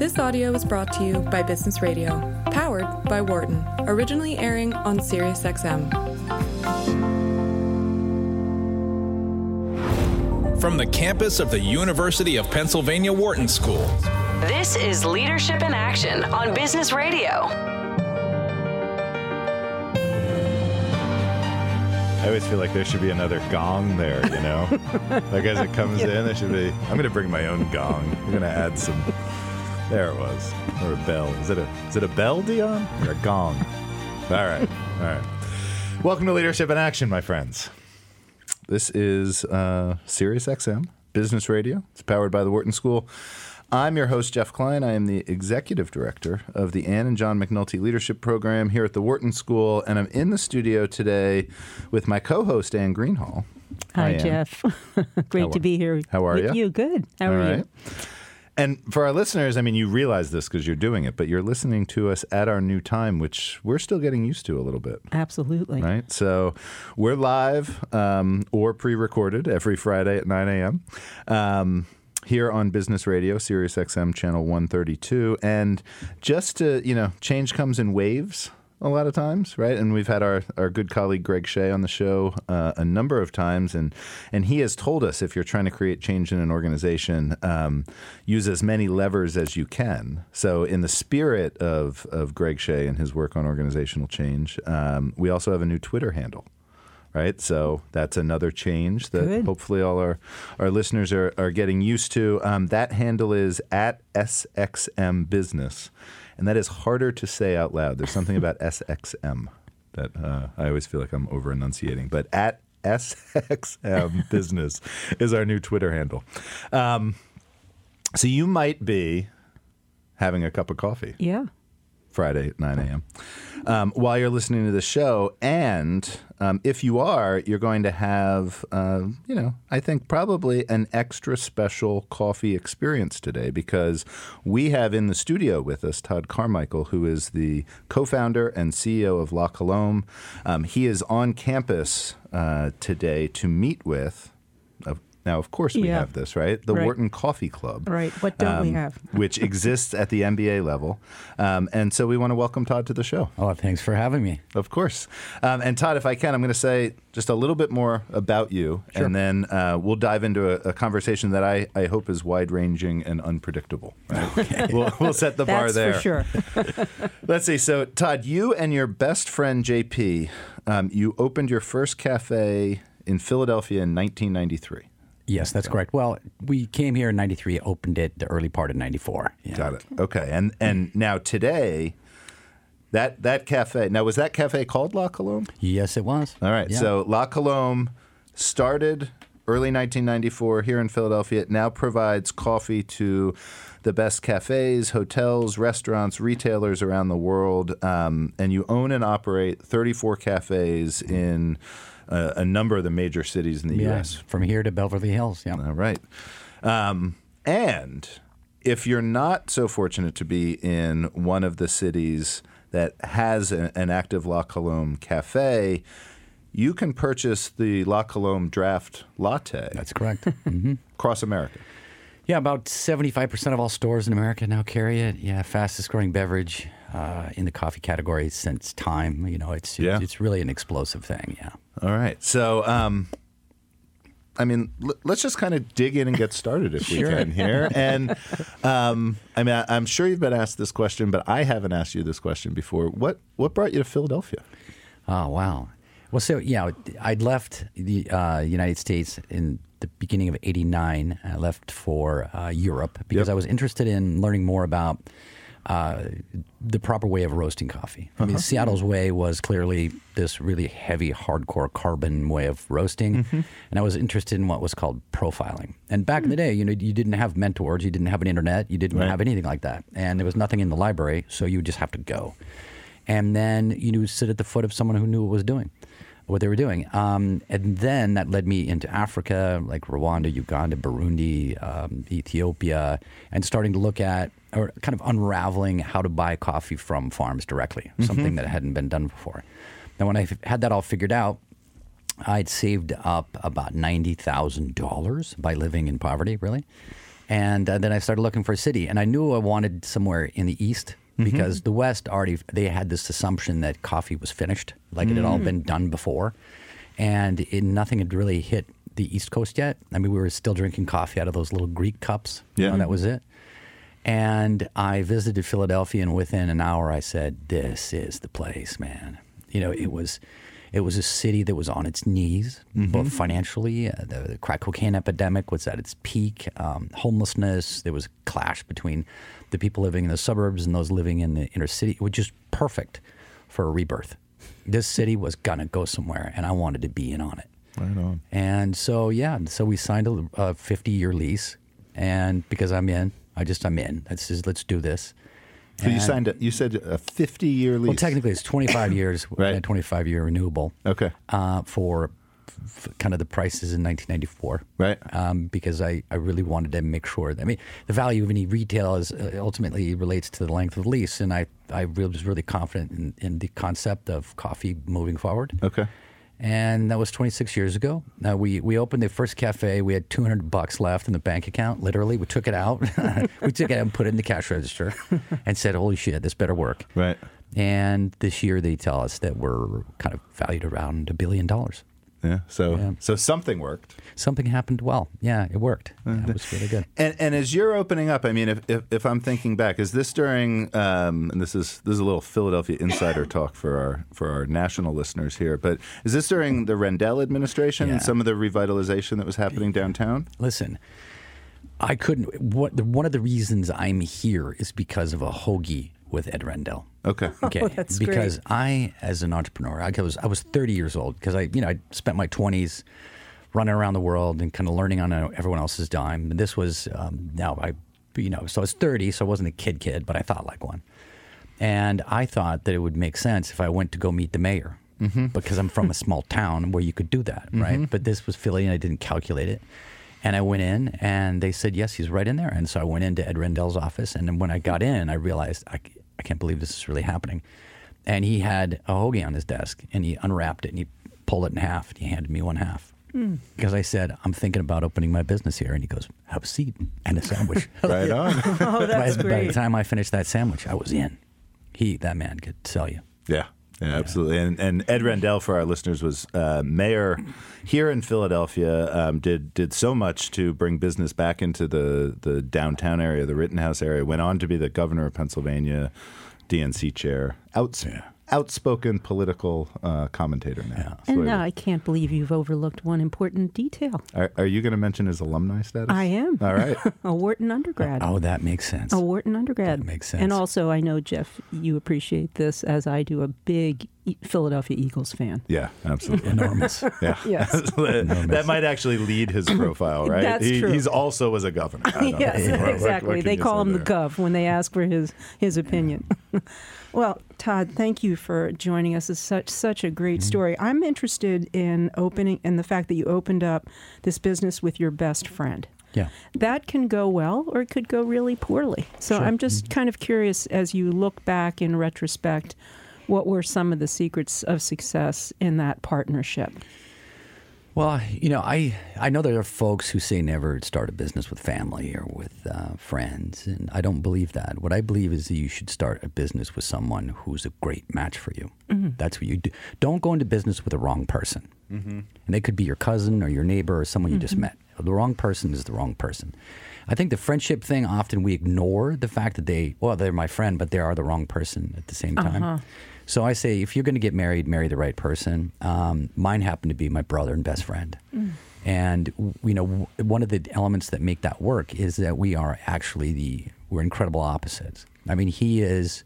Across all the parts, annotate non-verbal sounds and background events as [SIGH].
This audio is brought to you by Business Radio, powered by Wharton, originally airing on SiriusXM. From the campus of the University of Pennsylvania Wharton School. This is Leadership in Action on Business Radio. I always feel like there should be another gong there, you know? [LAUGHS] like as it comes in, there should be. I'm going to bring my own gong. I'm going to add some. There it was. Or a bell. Is it a is it a bell, Dion? Or a gong? All right. All right. Welcome to Leadership in Action, my friends. This is uh, Sirius XM Business Radio. It's powered by the Wharton School. I'm your host, Jeff Klein. I am the executive director of the Ann and John McNulty Leadership Program here at the Wharton School, and I'm in the studio today with my co-host Anne Greenhalgh. Hi, Anne. Jeff. [LAUGHS] Great How to are- be here. how are with you? you? Good. How All are right. you? And for our listeners, I mean, you realize this because you're doing it, but you're listening to us at our new time, which we're still getting used to a little bit. Absolutely. Right. So we're live um, or pre recorded every Friday at 9 a.m. Um, here on Business Radio, Sirius XM channel 132. And just to, you know, change comes in waves a lot of times, right? And we've had our, our good colleague Greg Shea on the show uh, a number of times, and and he has told us if you're trying to create change in an organization, um, use as many levers as you can. So, in the spirit of of Greg Shea and his work on organizational change, um, we also have a new Twitter handle. Right, so that's another change that Good. hopefully all our, our listeners are, are getting used to. Um, that handle is at SXM Business, and that is harder to say out loud. There's something about [LAUGHS] SXM that uh, I always feel like I'm over enunciating, but at SXM [LAUGHS] Business is our new Twitter handle. Um, so you might be having a cup of coffee. Yeah. Friday at 9 a.m. Um, while you're listening to the show. And um, if you are, you're going to have, uh, you know, I think probably an extra special coffee experience today because we have in the studio with us Todd Carmichael, who is the co founder and CEO of La Colombe. Um, he is on campus uh, today to meet with. Now, of course, we Yeah. have this, right? The Right. Wharton Coffee Club Right. What don't we um, have? [LAUGHS] which exists at the MBA level. Um, and so we want to welcome Todd to the show, Oh, thanks for having me. of course. Um, and Todd, if I can, I'm going to say just a little bit more about you, and then uh, we'll dive into a, a conversation that I, I hope is wide ranging and unpredictable. Right? [LAUGHS] we'll, we'll set the bar That's there. for sure. [LAUGHS] Let's see. So, Todd, you and your best friend JP, um, you opened your first cafe in Philadelphia in 1993. Yes, that's correct. Well, we came here in 93, opened it the early part of 94. Yeah. Got it. Okay. And and now today, that that cafe. Now was that cafe called La Colombe? Yes, it was. All right. Yeah. So La Colombe started early 1994 here in Philadelphia. It now provides coffee to the best cafes, hotels, restaurants, retailers around the world. Um, and you own and operate 34 cafes in uh, a number of the major cities in the yeah, U.S. from here to Beverly Hills. Yeah. All right. Um, and if you're not so fortunate to be in one of the cities that has a- an active La Colombe cafe, you can purchase the La Colombe Draft Latte That's correct. [LAUGHS] hmm across America. Yeah, about 75% of all stores in America now carry it. Yeah, fastest growing beverage uh, in the coffee category since time. You know, it's Yeah. it's really an explosive thing. Yeah. All right. So, um, I mean, l- let's just kind of dig in and get started if we can here. [LAUGHS] And um, I mean, I- I'm sure you've been asked this question, but I haven't asked you this question before. What what brought you to Philadelphia? Oh wow. Well, so yeah, I'd left the uh, United States in the beginning of '89. I left for uh, Europe because Yep. I was interested in learning more about uh, the proper way of roasting coffee. I mean, Seattle's way was clearly this really heavy, hardcore carbon way of roasting, and I was interested in what was called profiling. And back in the day, you know, you didn't have mentors, you didn't have an internet, you didn't Right. have anything like that, and there was nothing in the library, so you would just have to go. And then you know sit at the foot of someone who knew what was doing what they were doing. Um, and then that led me into africa like rwanda uganda burundi um, ethiopia and starting to look at or kind of unraveling how to buy coffee from farms directly mm-hmm. something that hadn't been done before now when I had that all figured out I'd saved up about ninety thousand dollars by living in poverty, really, And uh, then I started looking for a city, and I knew I wanted somewhere in the east mm-hmm. because the west already they had this assumption that coffee was finished, like it had all mm. been done before, and it, nothing had really hit the east coast yet. I mean, we were still drinking coffee out of those little Greek cups. you Yeah. know, that was it. And I visited Philadelphia, and within an hour, I said, "This is the place, man." You know, it was, it was a city that was on its knees, both financially. Uh, the, the crack cocaine epidemic was at its peak. Um, homelessness. There was a clash between the people living in the suburbs and those living in the inner city. It was just perfect for a rebirth. This city was gonna go somewhere, and I wanted to be in on it. Right on. And so yeah, so we signed a, a 50 year lease, and because I'm in, I just I'm in. Let's just let's do this. So you signed. A, you said a fifty-year lease. Well, technically, it's 25 [COUGHS] years, Right. a 25 year renewable. Okay. Uh, for f- kind of the prices in 1994. Right. Um, because I, I really wanted to make sure. That, I mean, the value of any retail is uh, ultimately relates to the length of the lease, and I I was really confident in, in the concept of coffee moving forward. Okay. And that was 26 years ago. Now we, we opened the first cafe. We had 200 bucks left in the bank account. Literally, we took it out. [LAUGHS] we took it out and put it in the cash register, [LAUGHS] and said, "Holy shit, this better work." Right. And this year they tell us that we're kind of valued around a billion dollars. Yeah. So Yeah. so something worked. Something happened well. Yeah, it worked. [LAUGHS] Yeah, it was really good. And and as you're opening up, I mean, if if, if I'm thinking back, is this during? Um, and this is this is a little Philadelphia insider talk for our for our national listeners here. But is this during the Rendell administration and some of the revitalization that was happening downtown? Listen, I couldn't. What one of the reasons I'm here is because of a hoagie with Ed Rendell. Okay. [LAUGHS] Okay, Oh, that's great. because I, as an entrepreneur, I was I was 30 years old because I, you know, I spent my 20s running around the world and kind of learning on uh, everyone else's dime. And this was um, now I, you know, so I was 30, so I wasn't a kid kid, but I thought like one. And I thought that it would make sense if I went to go meet the mayor because I'm from a [LAUGHS] small town where you could do that, right? But this was Philly and I didn't calculate it. And I went in and they said, yes, he's right in there. And so I went into Ed Rendell's office. And then when I got in, I realized I, I can't believe this is really happening. And he had a hoagie on his desk and he unwrapped it and he pulled it in half and he handed me one half. Hmm. Because I said, I'm thinking about opening my business here. And he goes, have a seat and a sandwich. [LAUGHS] Right on. [LAUGHS] Oh, that's by, by the time I finished that sandwich, I was in. He, that man, could sell you. Yeah. Yeah, absolutely. And, and Ed Rendell, for our listeners, was uh, mayor here in Philadelphia. Um, did did so much to bring business back into the the downtown area, the Rittenhouse area. Went on to be the governor of Pennsylvania, DNC chair. Outs- outspoken political uh, commentator now. So And uh, I can't believe you've overlooked one important detail. are, are you going to mention his alumni status? I am. All right. [LAUGHS] A Wharton undergrad. Oh, that makes sense. A Wharton undergrad. That makes sense. And also, I know, Jeff, you appreciate this as I do, a big Philadelphia Eagles fan. Yeah, absolutely. Enormous. [LAUGHS] Yeah. [LAUGHS] Yes. [LAUGHS] that might actually lead his profile, right? That's He- true. He's also was a governor. I don't know. yes, What- what- exactly. they call say him the? Gov when they ask for his his opinion. well, Todd, thank you for joining us. It's such such a Mm-hmm. great story. I'm interested in opening in the fact that you opened up this business with your best friend. Yeah. That can go well or it could go really poorly. So I'm just Mm-hmm. kind of curious as you look back in retrospect, what were some of the secrets of success in that partnership? Well, you know, I I know there are folks who say never start a business with family or with uh, friends, and I don't believe that. What I believe is that you should start a business with someone who's a great match for you. Mm-hmm. That's what you do. Don't go into business with the wrong person, mm-hmm. and they could be your cousin or your neighbor or someone you just mm-hmm. met. The wrong person is the wrong person. I think the friendship thing often we ignore the fact that they well they're my friend, but they are the wrong person at the same time. Uh-huh. So I say, if you're going to get married, marry the right person. Um, mine happened to be my brother and best friend, and you know, w- one of the elements that make that work is that we are actually the we're incredible opposites. I mean, he is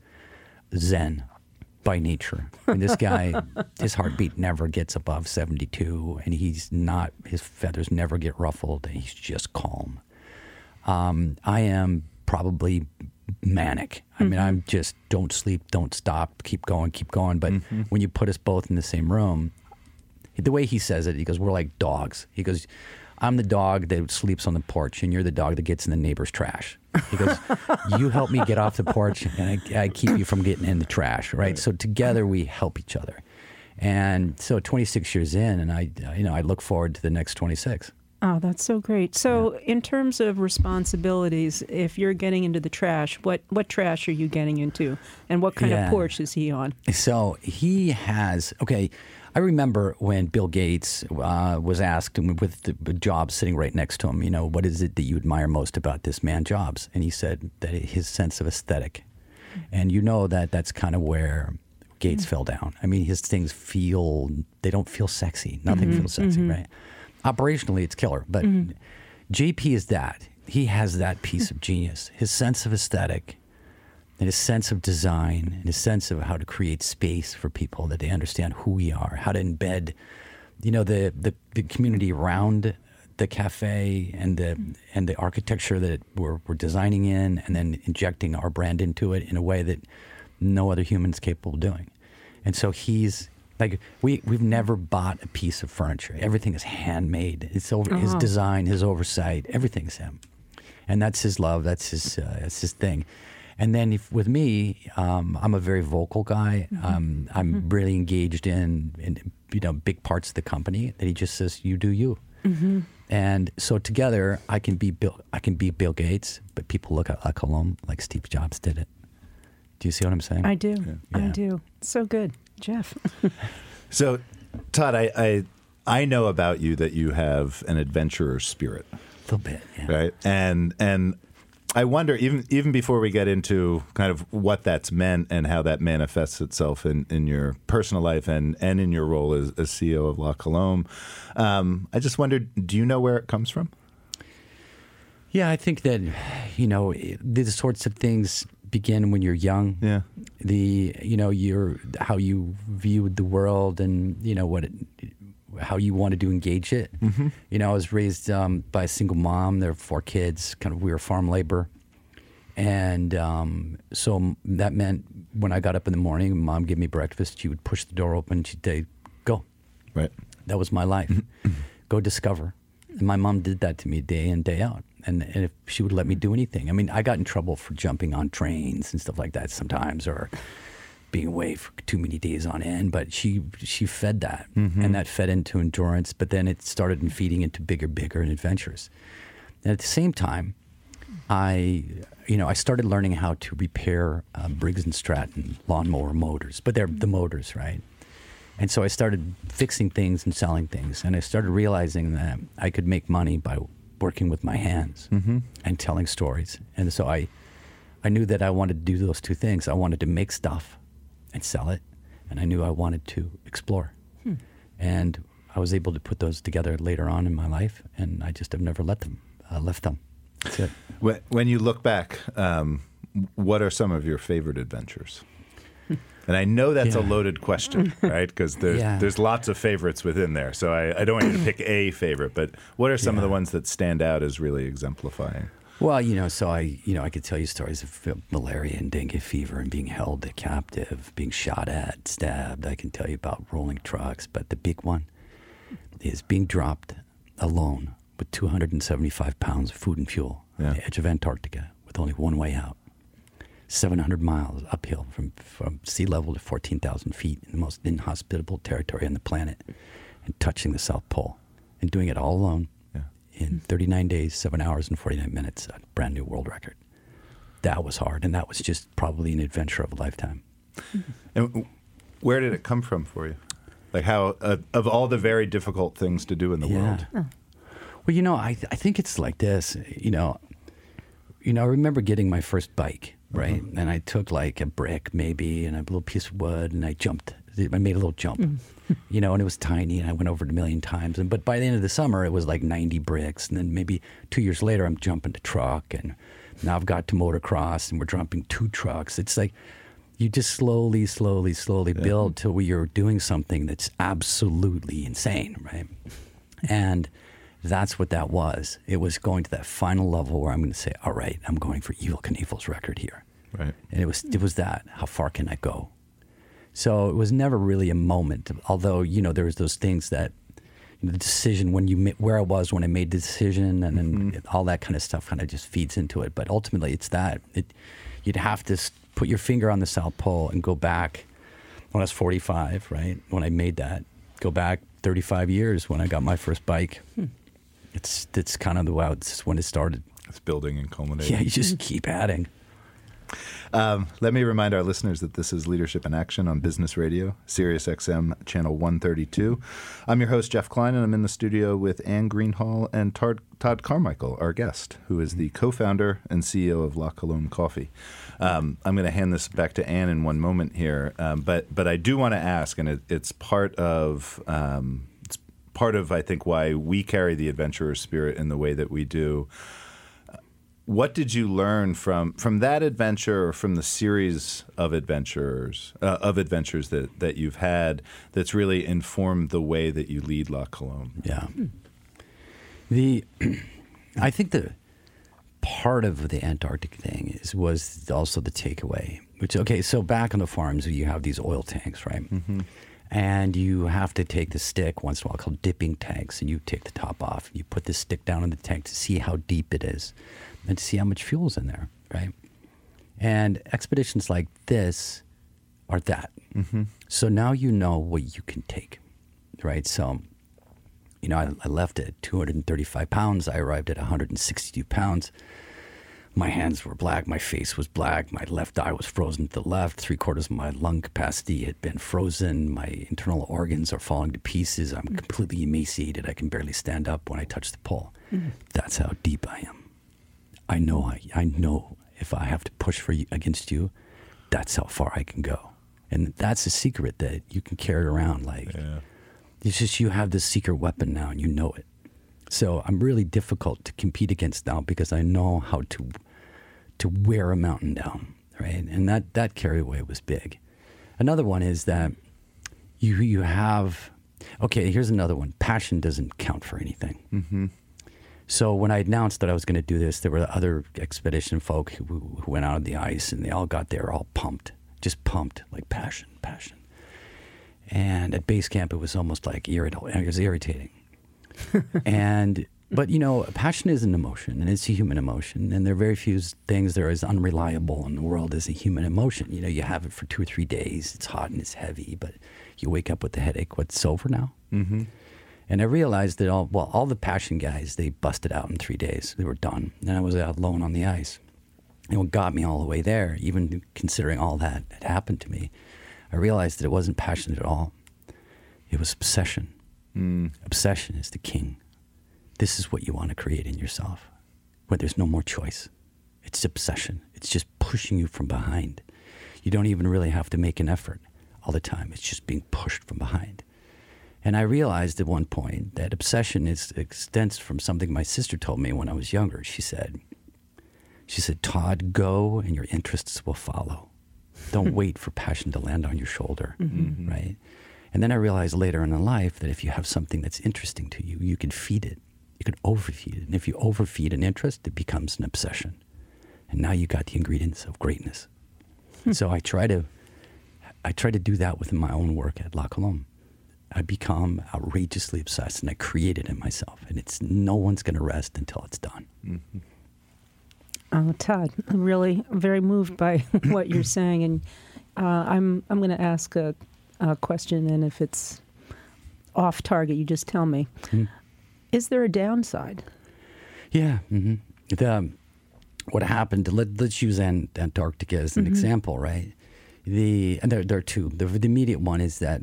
Zen by nature. And this guy, [LAUGHS] his heartbeat never gets above 72, and he's not his feathers never get ruffled. And he's just calm. Um, I am probably manic. I mean, mm-hmm. I'm just don't sleep, don't stop, keep going, keep going. But mm-hmm. when you put us both in the same room, the way he says it, he goes, "We're like dogs." He goes, "I'm the dog that sleeps on the porch, and you're the dog that gets in the neighbor's trash." He goes, [LAUGHS] "You help me get off the porch, and I, I keep you from getting in the trash." Right? So together we help each other. And so 26 years in, and I, you know, I look forward to the next 26. Oh, that's so great. So, in terms of responsibilities, if you're getting into the trash, what what trash are you getting into, and what kind Yeah. of porch is he on? So he has okay. I remember when Bill Gates uh, was asked with the Jobs sitting right next to him, you know, what is it that you admire most about this man Jobs? And he said that his sense of aesthetic. Mm-hmm. And you know that that's kind of where Gates mm. fell down. I mean, his things feel they don't feel sexy. Nothing mm-hmm. feels sexy, mm-hmm. right? Operationally, it's killer, but mm-hmm. JP is that. He has that piece of genius. His sense of aesthetic and his sense of design and his sense of how to create space for people that they understand who we are, how to embed, you know, the the, the community around the cafe and the mm-hmm. and the architecture that we're, we're designing in, and then injecting our brand into it in a way that no other human's capable of doing. And so he's like we we've never bought a piece of furniture. Everything is handmade. It's over his design, his oversight, everything's him, and that's his love. That's his uh, that's his thing. And then if, with me, um, I'm a very vocal guy. Um, I'm really engaged in, in you know big parts of the company that he just says you do you. And so together, I can be Bill. I can be Bill Gates, but people look at La Colombe like Steve Jobs did it. Do you see what I'm saying? I do. I Yeah. do. So good, Jeff. [LAUGHS] So, Todd, I, I I know about you that you have an adventurer spirit, a little bit. Yeah. right? And and I wonder even even before we get into kind of what that's meant and how that manifests itself in, in your personal life and, and in your role as, as CEO of La Colombe, um, I just wondered, do you know where it comes from? Yeah, I think that you know it- these sorts of things begin when you're young. Yeah. The you know your how you viewed the world and you know what it, how you wanted to engage it. Mm-hmm. You know, I was raised um, by a single mom. There were four kids. Kind of we were farm labor, and um, so that meant when I got up in the morning, mom gave me breakfast. She would push the door open. She'd say, "Go." Right. That was my life. [CLEARS THROAT] Go discover. And my mom did that to me day in, day out. And, and if she would let me do anything, I mean, I got in trouble for jumping on trains and stuff like that sometimes, or being away for too many days on end. But she she fed that, and that fed into endurance. But then it started in feeding into bigger, bigger adventures. And at the same time, I, you know, I started learning how to repair uh, Briggs and Stratton lawnmower motors, but they're the motors, right? And so I started fixing things and selling things, and I started realizing that I could make money by working with my hands and telling stories. And so I, I knew that I wanted to do those two things. I wanted to make stuff and sell it, and I knew I wanted to explore. And I was able to put those together later on in my life, and I just have never let them uh, left them. That's it. When, when you look back, um, what are some of your favorite adventures? And I know that's a loaded question, [LAUGHS] right? Because there's Yeah. there's lots of favorites within there. So I, I don't want you to pick a favorite, but what are some of the ones that stand out as really exemplifying? Well, you know, so I, you know, I could tell you stories of malaria and dengue fever and being held captive, being shot at, stabbed. I can tell you about rolling trucks, but the big one is being dropped alone with 275 pounds of food and fuel on the edge of Antarctica with only one way out. 700 miles uphill from, from sea level to 14,000 feet in the most inhospitable territory on the planet and touching the South Pole and doing it all alone Yeah. in 39 days, 7 hours, and 49 minutes, a brand new world record. That was hard, and that was just probably an adventure of a lifetime. [LAUGHS] And where did it come from for you? Like how uh, of all the very difficult things to do in the world? Well, you know, I I think it's like this. You know, you know, I remember getting my first bike, right? Mm-hmm. And I took like a brick, maybe, and a little piece of wood, and I jumped. I made a little jump, mm. [LAUGHS] you know, and it was tiny, and I went over it a million times. And but by the end of the summer, it was like ninety bricks, and then maybe two years later, I'm jumping to truck, and now I've got to motocross, and we're jumping two trucks. It's like you just slowly, slowly, slowly build till you're doing something that's absolutely insane, right? [LAUGHS] And that's what that was. It was going to that final level where I'm going to say, "All right, I'm going for Evel Knievel's record here," Right. and it was it was that. How far can I go? So it was never really a moment. Although you know there was those things that you know, the decision when you where I was when I made the decision, and then mm-hmm. all that kind of stuff kind of just feeds into it. But ultimately, it's that it, you'd have to put your finger on the South Pole and go back when I was 45, right? When I made that, go back 35 years when I got my first bike hmm. It's it's kind of the wow. It's when it started. It's building and culminating. Yeah, you just keep adding. Um, let me remind our listeners that this is Leadership in Action on Business Radio, Sirius XM Channel 132. I'm your host, Jeff Klein, and I'm in the studio with Anne Greenhalgh and Todd, Todd Carmichael, our guest, who is the co founder and CEO of La Colombe Coffee. Um, I'm going to hand this back to Anne in one moment here, um, but, but I do want to ask, and it, it's part of. Part of, I think, why we carry the adventurer spirit in the way that we do what did you learn from from that adventure or from the series of adventures uh, of adventures that that you've had that's really informed the way that you lead La Colombe? Yeah. The [CLEARS THROAT] I think the part of the Antarctic thing is was also the takeaway. Which okay, so back on the farms you have these oil tanks, right? Mm-hmm. And you have to take the stick once in a while called dipping tanks, and you take the top off. And you put the stick down in the tank to see how deep it is and to see how much fuel's in there, right? And expeditions like this are that. Mm-hmm. So now you know what you can take, right? So, you know, I, I, left at 235 pounds. I arrived at 162 pounds. My hands were black. My face was black. My left eye was frozen to the left. Three quarters of my lung capacity had been frozen. My internal organs are falling to pieces. I'm mm-hmm. completely emaciated. I can barely stand up when I touch the pole. Mm-hmm. That's how deep I am. I know I, I know if I have to push for you against you, that's how far I can go. And that's a secret that you can carry around. Like yeah. it's just you have this secret weapon now and you know it. So I'm really difficult to compete against now because I know how to to wear a mountain down, right? And that that carry-away was big. Another one is that you you have okay. Here's another one. Passion doesn't count for anything. Mm-hmm. So when I announced that I was going to do this, there were other expedition folk who, who went out on the ice, and they all got there all pumped, just pumped, like passion, passion. And at base camp, it was almost like irritable. It was irritating. [LAUGHS] and but you know, passion is an emotion, and it's a human emotion. And there are very few things that are as unreliable in the world as a human emotion. You know, you have it for two or three days. It's hot and it's heavy, but you wake up with a headache. What's over now? Mm-hmm. And I realized that all well, all the passion guys they busted out in three days. They were done, and I was out alone on the ice. And what got me all the way there, even considering all that had happened to me, I realized that it wasn't passion at all. It was obsession. Mm. Obsession is the king. This is what you want to create in yourself, where there's no more choice. It's obsession. It's just pushing you from behind. You don't even really have to make an effort all the time. It's just being pushed from behind. And I realized at one point that obsession is extends from something my sister told me when I was younger. She said, she said, Todd, go and your interests will follow. Don't [LAUGHS] wait for passion to land on your shoulder, mm-hmm. right? And then I realized later in life that if you have something that's interesting to you, you can feed it. You can overfeed it. And if you overfeed an interest, it becomes an obsession. And now you got the ingredients of greatness. Hmm. so I try to I try to do that within my own work at La Colombe. I become outrageously obsessed and I create it in myself. And it's no one's going to rest until it's done. Mm-hmm. Uh, Todd, I'm really very moved by [LAUGHS] what you're saying. And uh, I'm, I'm going to ask a, a, question, and if it's off target, you just tell me. Mm-hmm. Is there a downside? Yeah. Mm-hmm. The, what happened, let, us use Antarctica as an mm-hmm. example, right? The, and there, there are two. The, the immediate one is that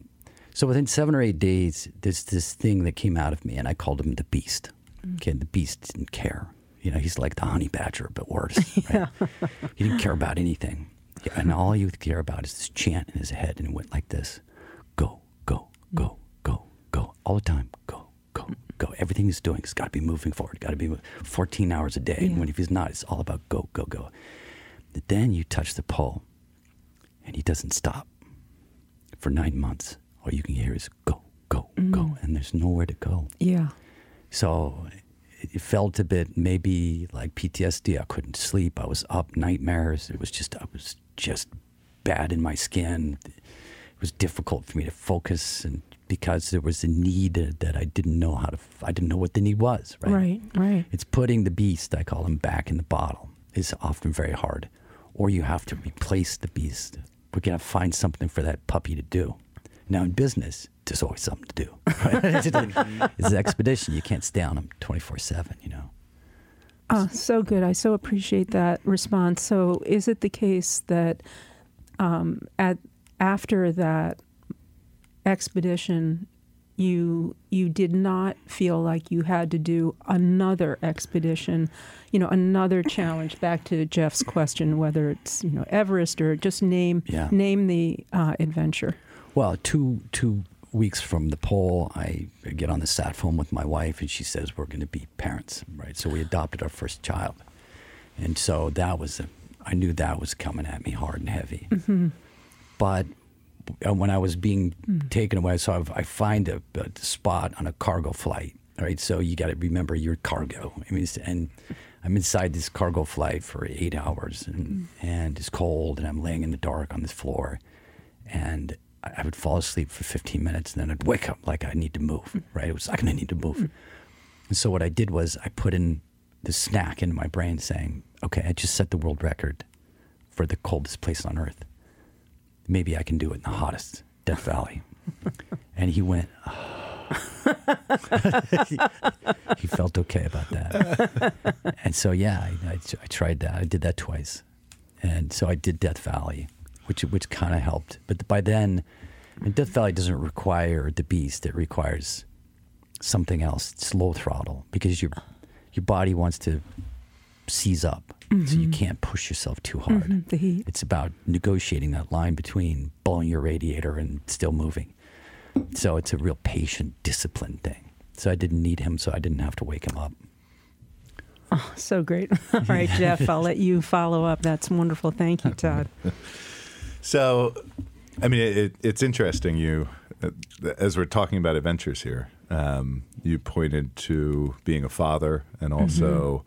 so within seven or eight days, there's this thing that came out of me, and I called him the Beast. Mm. Okay, the Beast didn't care. You know, he's like the honey badger, but worse. [LAUGHS] Right? he didn't care about anything, and all he would care about is this chant in his head, and it went like this: "Go, go, go, go, go, all the time. Go, go, go. Everything he's doing has got to be moving forward. Got to be 14 hours a day. Yeah. And when if he's not, it's all about go, go, go. But then you touch the pole, and he doesn't stop for nine months all you can hear is go, go, mm. go, and there's nowhere to go. Yeah. So it felt a bit maybe like PTSD. I couldn't sleep. I was up nightmares. It was just I was just bad in my skin. It was difficult for me to focus, and because there was a need that I didn't know how to. I didn't know what the need was. Right. Right. Right. It's putting the beast. I call him back in the bottle. Is often very hard, or you have to replace the beast. We're gonna find something for that puppy to do. Now, in business, there's always something to do. [LAUGHS] it's an expedition. You can't stay on them 24 7, you know. Oh, so good. I so appreciate that response. So, is it the case that um, at after that expedition, you you did not feel like you had to do another expedition, you know, another [LAUGHS] challenge? Back to Jeff's question, whether it's you know Everest or just name Yeah. name the uh, adventure. Well, two two weeks from the pole, I get on the sat phone with my wife, and she says we're going to be parents, right? So we adopted our first child, and so that was a, I knew that was coming at me hard and heavy. But uh, Uh, when I was being hmm. taken away, so I've, I find a, a spot on a cargo flight, right? So you got to remember your cargo. I mean, and I'm inside this cargo flight for eight hours, and, hmm. and it's cold, and I'm laying in the dark on this floor, and I I would fall asleep for 15 minutes, and then I'd wake up like I need to move, hmm. right? It was like I need to move. And so what I did was I put in the snack into my brain saying, okay, I just set the world record for the coldest place on earth. Maybe I can do it in the hottest, Death Valley. and he went, ah. [LAUGHS] he felt okay about that. and so, yeah, I, I, I tried that. I did that twice. And so I did Death Valley, which, which kind of helped. But by then, and Death Valley doesn't require the beast, it requires something else. It's low throttle because your, your body wants to seize up. So you can't push yourself too hard. Mhm, the heat. It's about negotiating that line between blowing your radiator and still moving. So it's a real patient, disciplined thing. So I didn't need him, so I didn't have to wake him up. Oh, So great. [LAUGHS] All right, Jeff, I'll let you follow up. That's wonderful. Thank you, Todd. [LAUGHS] So, I mean, it, it's interesting. You, uh, as we're talking about adventures here, um, you pointed to being a father and also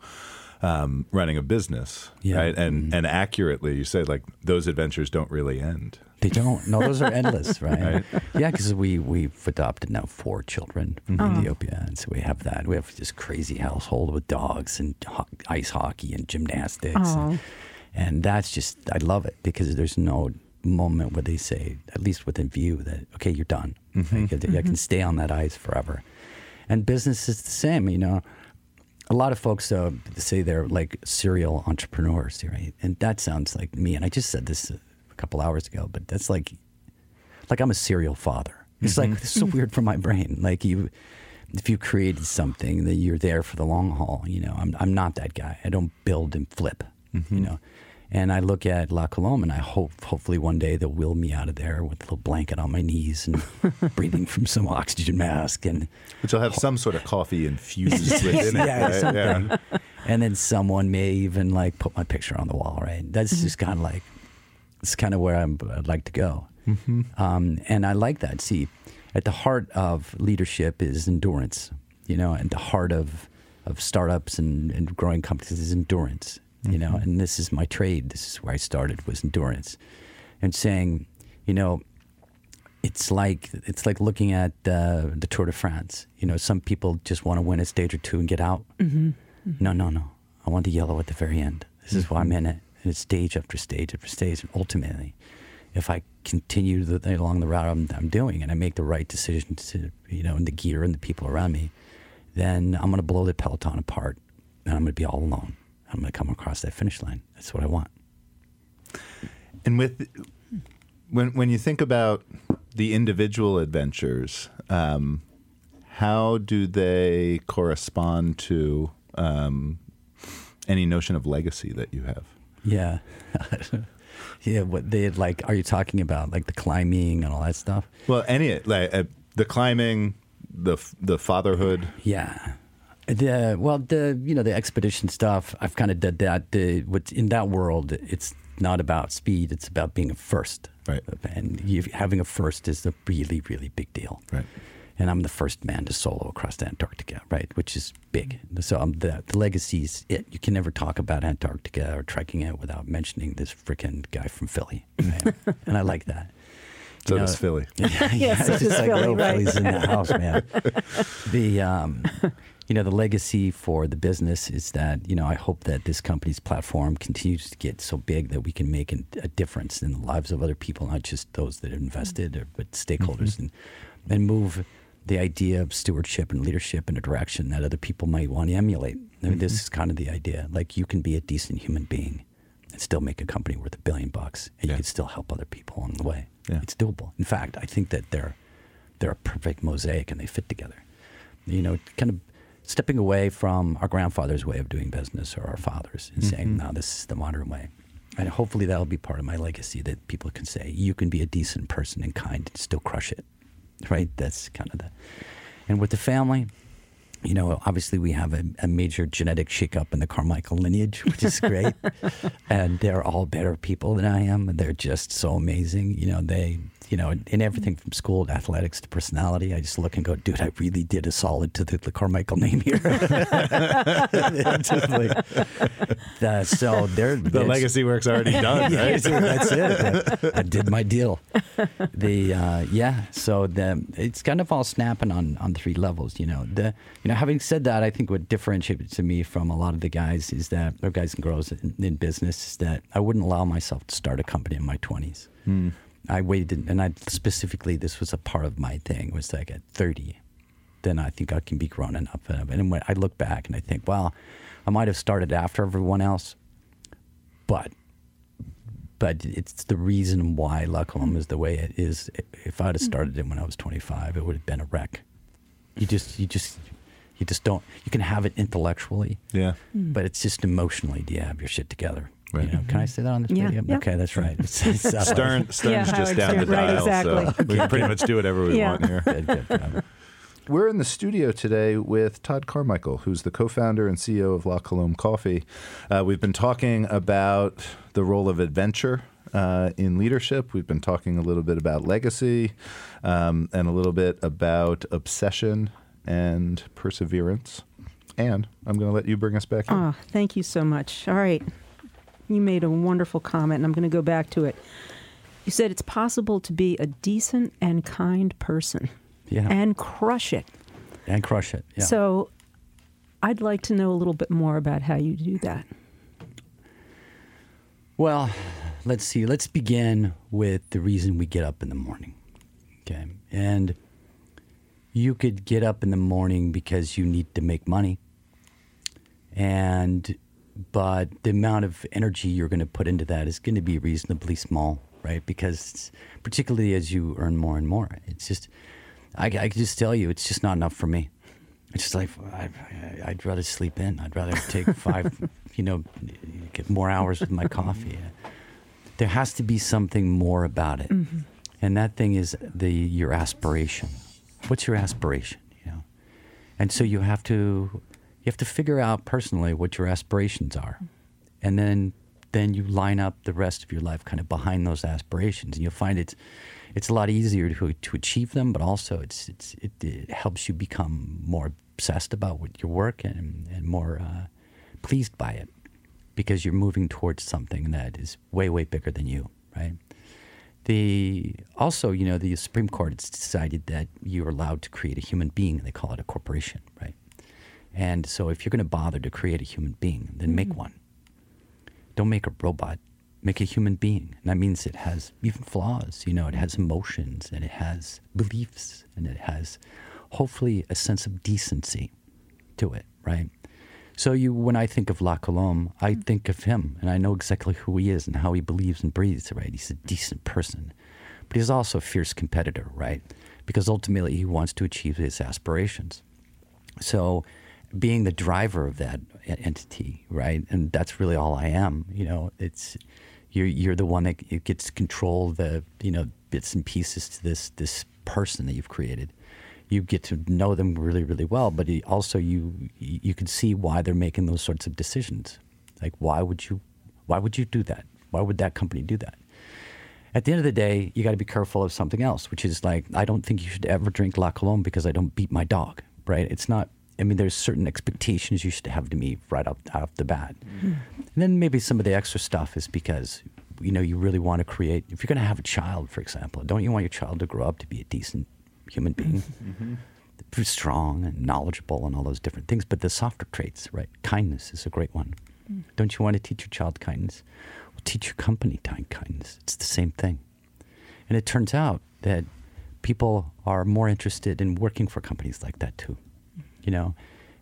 um, running a business, Yeah. right? And mm-hmm. and accurately, you said like those adventures don't really end. They don't. No, those are endless, [LAUGHS] right? Right. Yeah, because we we've adopted now four children from oh. Ethiopia, and so we have that. We have this crazy household with dogs and ho- ice hockey and gymnastics, and, oh. and that's just I love it because there's no moment where they say, at least within view, that okay, you're done. Mm-hmm. Like, I, I can mm-hmm. stay on that ice forever. And business is the same, you know. A lot of folks uh, say they're like serial entrepreneurs, right? And that sounds like me. And I just said this a couple hours ago, but that's like like I'm a serial father. It's like it's so weird for my brain. Like you, if you created something, that you're there for the long haul. You know, I'm I'm not that guy. I don't build and flip. You know, and I look at La Colombe, and I hope hopefully one day they'll wheel me out of there with a little blanket on my knees and [LAUGHS] breathing from some oxygen mask and Which will have some sort of coffee infused [LAUGHS] within it. yeah, right? something. And then someone may even like put my picture on the wall, right? That's just kind of like, it's kind of where I'm, I'd like to go. Um, and I like that. See, at the heart of leadership is endurance, you know, and the heart of, of startups and, and growing companies is endurance, you know, and this is my trade. This is where I started was endurance and saying, you know, it's like it's like looking at uh, the Tour de France. You know, some people just want to win a stage or two and get out. Mm-hmm. No, no, no. I want the yellow at the very end. This is why I'm in it. And it's stage after stage after stage. And ultimately, if I continue the, along the route I'm, I'm doing and I make the right decisions to, you know, and the gear and the people around me, then I'm going to blow the peloton apart and I'm going to be all alone. I'm going to come across that finish line. That's what I want. And with when when you think about the individual adventures, um, how do they correspond to um, any notion of legacy that you have? Yeah. [LAUGHS] yeah. What they had like, are you talking about like the climbing and all that stuff? Well, any like uh, the climbing, the the fatherhood. Yeah. The well, the you know the expedition stuff. I've kind of did that. The what's in that world, it's not about speed. It's about being a first. Right. And you, having a first is a really really big deal. Right. And I'm the first man to solo across Antarctica, right? Which is big. So I'm the the legacy's it. You can never talk about Antarctica or trekking it without mentioning this freaking guy from Philly. right? [LAUGHS] and I like that. So You know, does Philly. [LAUGHS] yeah, so it's does just like Philly, oh, right. Philly's in the house, man. [LAUGHS] the um, you know the legacy for the business is that you know I hope that this company's platform continues to get so big that we can make an, a difference in the lives of other people, not just those that have invested, or, but stakeholders, mm-hmm. and and move the idea of stewardship and leadership in a direction that other people might want to emulate. I mean, this mm-hmm. is kind of the idea. Like you can be a decent human being and still make a company worth a billion bucks, and Yeah. you can still help other people along the way. Yeah. It's doable. In fact, I think that they're they're a perfect mosaic and they fit together. You know, kind of stepping away from our grandfather's way of doing business or our fathers and saying, mm-hmm. "No, this is the modern way." And hopefully that'll be part of my legacy that people can say, "You can be a decent person and kind and still crush it." Right? That's kind of the. And with the family, you know, obviously we have a, a major genetic shakeup in the Carmichael lineage, which is great. [LAUGHS] and they're all better people than I am. They're just so amazing. You know, they, you know, in everything from school to athletics to personality, I just look and go, dude, I really did a solid to the, the Carmichael name here. [LAUGHS] Just like, uh, so they're The legacy work's already [LAUGHS] done, right? that's it. I, I did my deal. The uh, yeah, so the it's kind of all snapping on on three levels. You know, the you know, having said that, I think what differentiates to me from a lot of the guys is that or guys and girls in, in business is that I wouldn't allow myself to start a company in my twenties. I waited, and I specifically this was a part of my thing was like at thirty. Then I think I can be grown enough. And when I look back and I think, well, I might have started after everyone else, but but it's the reason why La Colombe is the way it is. If I'd have mm. started it when I was 25, it would have been a wreck. You just, you just, you just don't. You can have it intellectually, Yeah. Mm. but it's just emotionally. Do you have your shit together? Right. You know, can I say that on this Yeah, radio? yeah. Okay, that's right. [LAUGHS] It's, it's, Stern, Stern's Yeah, just Howard down Stern, the right, dial, so exactly. we can pretty much do whatever we Yeah. want here. Good, good, good. [LAUGHS] We're in the studio today with Todd Carmichael, who's the co-founder and CEO of La Colombe Coffee. Uh, we've been talking about the role of adventure uh, in leadership. We've been talking a little bit about legacy um, and a little bit about obsession and perseverance. And I'm going to let you bring us back in. Oh, thank you so much. All right. You made a wonderful comment, and I'm going to go back to it. You said it's possible to be a decent and kind person Yeah, and, crush it. And crush it. Yeah. So I'd like to know a little bit more about how you do that. Well, let's see. Let's begin with the reason we get up in the morning. Okay. And you could get up in the morning because you need to make money. And, but the amount of energy you're going to put into that is going to be reasonably small, right? Because, particularly as you earn more and more, it's just, I, I can just tell you, it's just not enough for me. It's just like I, I'd rather sleep in. I'd rather take [LAUGHS] five, you know, get more hours with my coffee. Mm-hmm. There has to be something more about it, mm-hmm. and that thing is the your aspiration. What's your aspiration? You know, and so you have to you have to figure out personally what your aspirations are, and then then you line up the rest of your life kind of behind those aspirations, and you'll find it's it's a lot easier to to achieve them, but also it's it's it, it helps you become more obsessed about what your work and and more uh, pleased by it because you're moving towards something that is way way bigger than you, right? The also, you know, the Supreme Court has decided that you're allowed to create a human being. and They call it a corporation, right? And so, if you're going to bother to create a human being, then make mm-hmm. one. Don't make a robot. Make a human being. And that means it has even flaws. You know, it has emotions and it has beliefs and it has, hopefully, a sense of decency to it, right? So you, when I think of La Colombe, I mm. think of him, and I know exactly who he is and how he believes and breathes. Right? He's a decent person, but he's also a fierce competitor, right? Because ultimately he wants to achieve his aspirations. So, being the driver of that entity, right? And that's really all I am. You know, it's you're you're the one that gets to control the you know bits and pieces to this this person that you've created. You get to know them really really well, but also you you can see why they're making those sorts of decisions. Like why would you why would you do that? Why would that company do that? At the end of the day, you got to be careful of something else, which is like I don't think you should ever drink La Colombe because I don't beat my dog. Right? It's not. I mean, there's certain expectations you should have to me right off, off the bat, mm-hmm. and then maybe some of the extra stuff is because you know, you really want to create. If you're going to have a child, for example, don't you want your child to grow up to be a decent human mm-hmm. being, mm-hmm. strong and knowledgeable and all those different things? But the softer traits, right? Kindness is a great one. Mm. Don't you want to teach your child kindness? Well, teach your company kindness. It's the same thing. And it turns out that people are more interested in working for companies like that too. You know,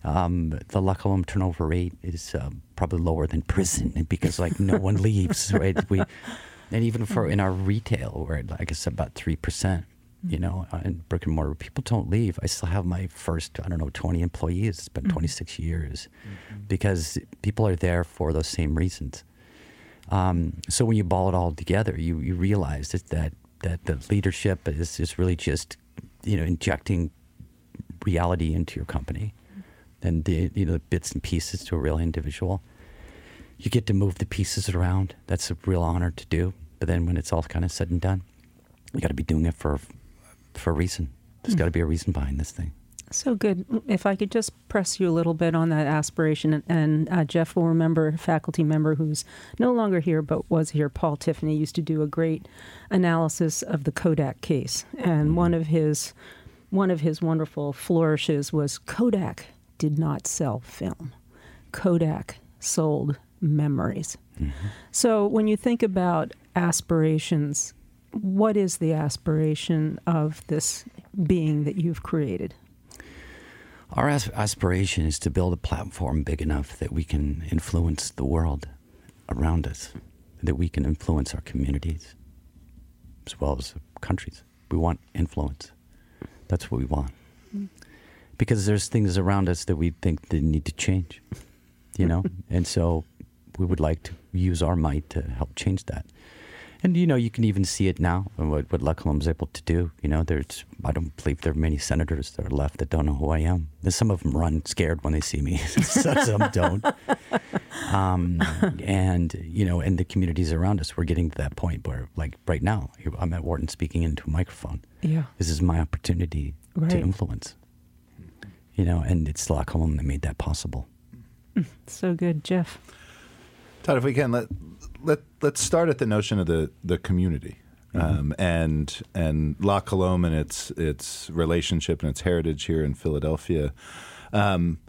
um, the Colombe turnover rate is uh, probably lower than prison [LAUGHS] because like no one [LAUGHS] leaves, right? We, and even for in our retail, we're at, I guess about three percent. You know, uh, in brick and mortar, people don't leave. I still have my first, I don't know, 20 employees. It's been 26 years because people are there for those same reasons. Um, so when you ball it all together, you, you realize that, that that the leadership is, is really just you know injecting reality into your company and the you know the bits and pieces to a real individual. You get to move the pieces around. That's a real honor to do. But then when it's all kind of said and done, you got to be doing it for for a reason. There's got to be a reason behind this thing. So good. If I could just press you a little bit on that aspiration, and, and uh, Jeff will remember a faculty member who's no longer here but was here, Paul Tiffany, used to do a great analysis of the Kodak case, and one of his one of his wonderful flourishes was Kodak did not sell film. Kodak sold memories. Mm-hmm. So when you think about aspirations, what is the aspiration of this being that you've created? Our as- aspiration is to build a platform big enough that we can influence the world around us, that we can influence our communities as well as countries. We want influence. That's what we want. Because there's things around us that we think that need to change, you know? [LAUGHS] and so we would like to use our might to help change that. And you know, you can even see it now, and what what La Colombe's able to do. You know, there's I don't believe there are many senators that are left that don't know who I am. There's some of them run scared when they see me. [LAUGHS] some don't. [LAUGHS] Um, and you know, and the communities around us, we're getting to that point where, like right now, I'm at Wharton speaking into a microphone. Yeah. This is my opportunity Right. to influence. You know, and it's La Colombe that made that possible. So good, Jeff. Todd, if we can let let let's start at the notion of the the community. Um, and and La Colombe and its its relationship and its heritage here in Philadelphia. Um,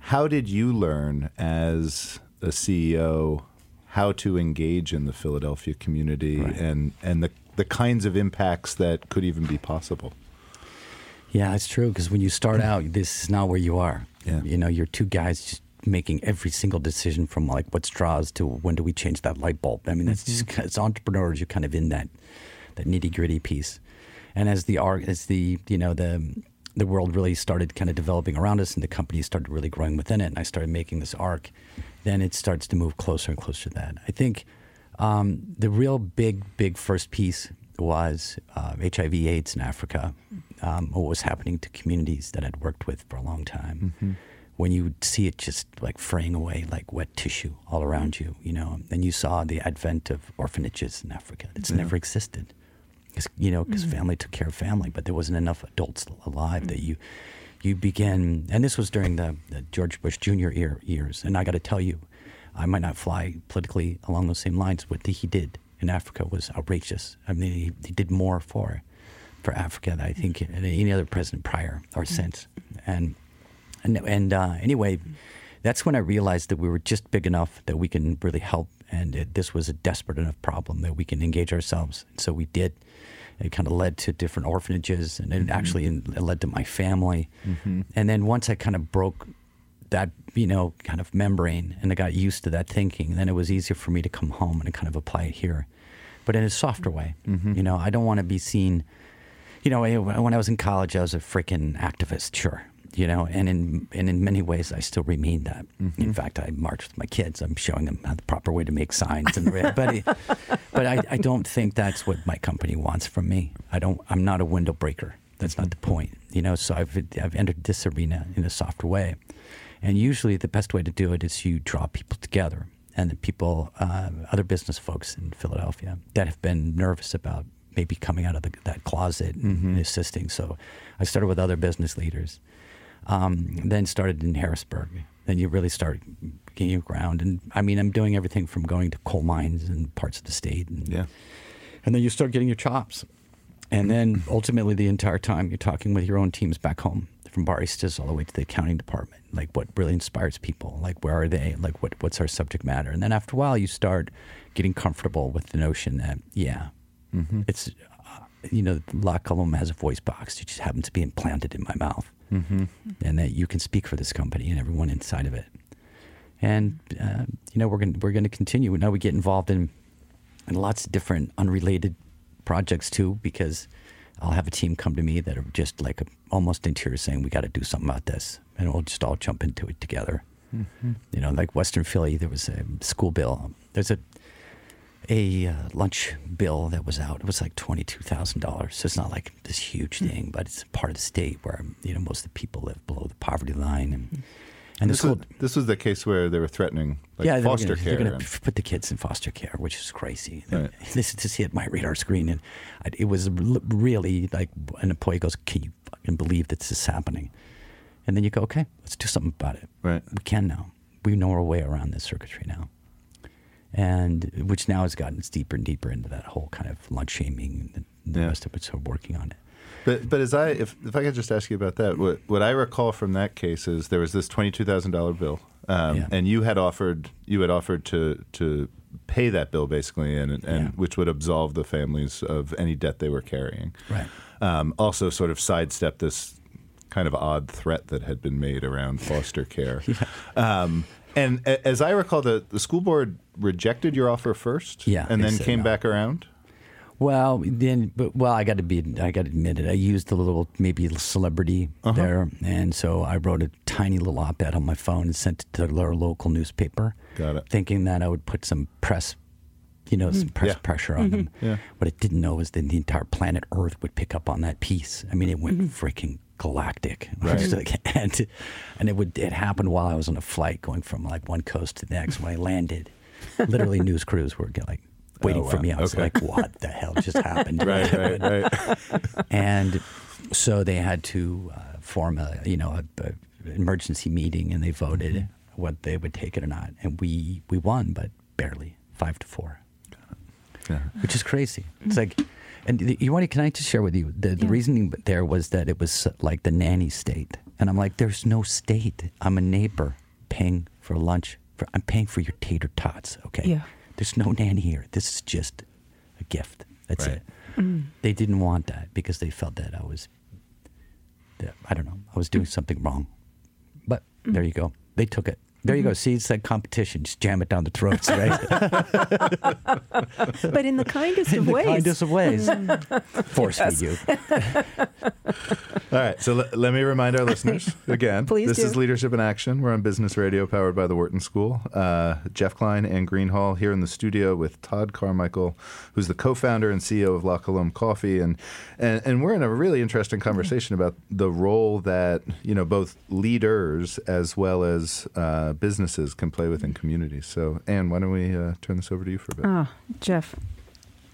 how did you learn as a CEO how to engage in the Philadelphia community Right. and and the the kinds of impacts that could even be possible? Yeah, it's true because when you start out, this is not where you are. Yeah. You know, you're two guys just making every single decision from like what straws to when do we change that light bulb. I mean, that's just as entrepreneurs, you're kind of in that that nitty gritty piece. And as the as the you know the the world really started kind of developing around us, and the company started really growing within it, and I started making this arc, then it starts to move closer and closer to that. I think um, the real big, big first piece was uh, HIV/AIDS in Africa. Um, what was happening to communities that I'd worked with for a long time. When you see it just like fraying away like wet tissue all around you, you know, and you saw the advent of orphanages in Africa. It's never existed. 'Cause, you know, because mm. family took care of family, but there wasn't enough adults alive that mm. you you begin. And this was during the, the George Bush Jr. Year, years. And I got to tell you, I might not fly politically along those same lines. What he did in Africa was outrageous. I mean, he, he did more for for Africa than I think any other president prior or mm. since. And and, and uh, anyway, that's when I realized that we were just big enough that we can really help, and it, this was a desperate enough problem that we can engage ourselves. And so we did. It kind of led to different orphanages, and it mm-hmm. actually it led to my family. Mm-hmm. And then once I kind of broke that, you know, kind of membrane, and I got used to that thinking, then it was easier for me to come home and kind of apply it here, but in a softer way. Mm-hmm. You know, I don't want to be seen you know, when I was in college, I was a freaking activist, sure. You know, and in and in many ways, I still remain that. In mm-hmm. fact, I march with my kids. I'm showing them how the proper way to make signs, and but but I, I don't think that's what my company wants from me. I don't. I'm not a window breaker. That's not mm-hmm. the point. You know, so I've I've entered this arena in a softer way, and usually the best way to do it is you draw people together and the people, uh, other business folks in Philadelphia that have been nervous about maybe coming out of the, that closet and mm-hmm. assisting. So I started with other business leaders, um, then started in Harrisburg. Then you really start getting your ground. And I mean, I'm doing everything from going to coal mines and parts of the state. And, Yeah. and then you start getting your chops. And then ultimately, the entire time, you're talking with your own teams back home, from baristas all the way to the accounting department. Like, what really inspires people? Like, where are they? Like, what, what's our subject matter? And then after a while, you start getting comfortable with the notion that, yeah, it's, uh, you know, La Colombe has a voice box. It just happens to be implanted in my mouth. Mm-hmm. And that you can speak for this company and everyone inside of it. And, uh, you know, we're going we're going to continue. Now we get involved in and lots of different unrelated projects too because I'll have a team come to me that are just like almost in tears saying we got to do something about this and we'll just all jump into it together. You know, like Western Philly, there was a school bill. There's a a uh, lunch bill that was out. It was like twenty two thousand dollars. So it's not like this huge thing, but it's part of the state where you know most of the people live below the poverty line and. And the This school, was, this was the case where they were threatening like yeah, foster care. They're going to put the kids in foster care, which is crazy. Right. [LAUGHS] This to see it my radar screen, and I, it was really like an employee goes, "Can you fucking believe that this is happening?" And then you go, "Okay, let's do something about it. Right. We can now. We know our way around this circuitry now." And which now has gotten deeper and deeper into that whole kind of lunch shaming and the Yeah. rest of it. So working on it. But but as I if if I could just ask you about that, what what I recall from that case is there was this twenty two thousand dollar bill, um, Yeah. and you had offered you had offered to to pay that bill basically, and and Yeah. which would absolve the families of any debt they were carrying. Right. Um, also, sort of sidestep this kind of odd threat that had been made around foster care. [LAUGHS] um, and a- as I recall, the the school board rejected your offer first, Yeah, and they then said came no. back around. Well, then, but well, I got to be, I got to admit it. I used a little maybe celebrity Uh-huh. there, and so I wrote a tiny little op-ed on my phone and sent it to our local newspaper. Got it. Thinking that I would put some press, you know, some mm-hmm. press Yeah. pressure on mm-hmm. them. Yeah. What I didn't know was that the entire planet Earth would pick up on that piece. I mean, it went mm-hmm. freaking galactic, [LAUGHS] Right. Like- and and it would it happened while I was on a flight going from like one coast to the next. When I landed, [LAUGHS] literally news crews were like waiting Oh, for wow. me. I was Okay. like, "What the hell just [LAUGHS] happened?" Right, right, right. and so they had to uh, form a you know a, a emergency meeting, and they voted Mm-hmm. what they would take it or not, and we we won, but barely five to four, Yeah. which is crazy. It's like. And you want to? Can I just share with you the, the reasoning there was that it was uh, like the nanny state, and I'm like, there's no state. I'm a neighbor paying for lunch. For, I'm paying for your tater tots. Okay. Yeah. There's no nanny here. This is just a gift. That's Right. it. Mm. They didn't want that because they felt that I was, that, I don't know, I was doing mm. something wrong. But mm. there you go. They took it. There you go. See, it's like competition. Just jam it down the throats, [LAUGHS] right? but in the kindest In of the ways. kindest of ways. Force feed you. [LAUGHS] All right, so let, let me remind our listeners again. Please this do. is Leadership in Action. We're on Business Radio, powered by the Wharton School. Uh, Jeff Klein and Greenhalgh here in the studio with Todd Carmichael, who's the co-founder and CEO of La Colombe Coffee, and, and and we're in a really interesting conversation about the role that you know both leaders as well as uh, businesses can play within communities. So, Anne, why don't we uh, turn this over to you for a bit? Ah, Jeff,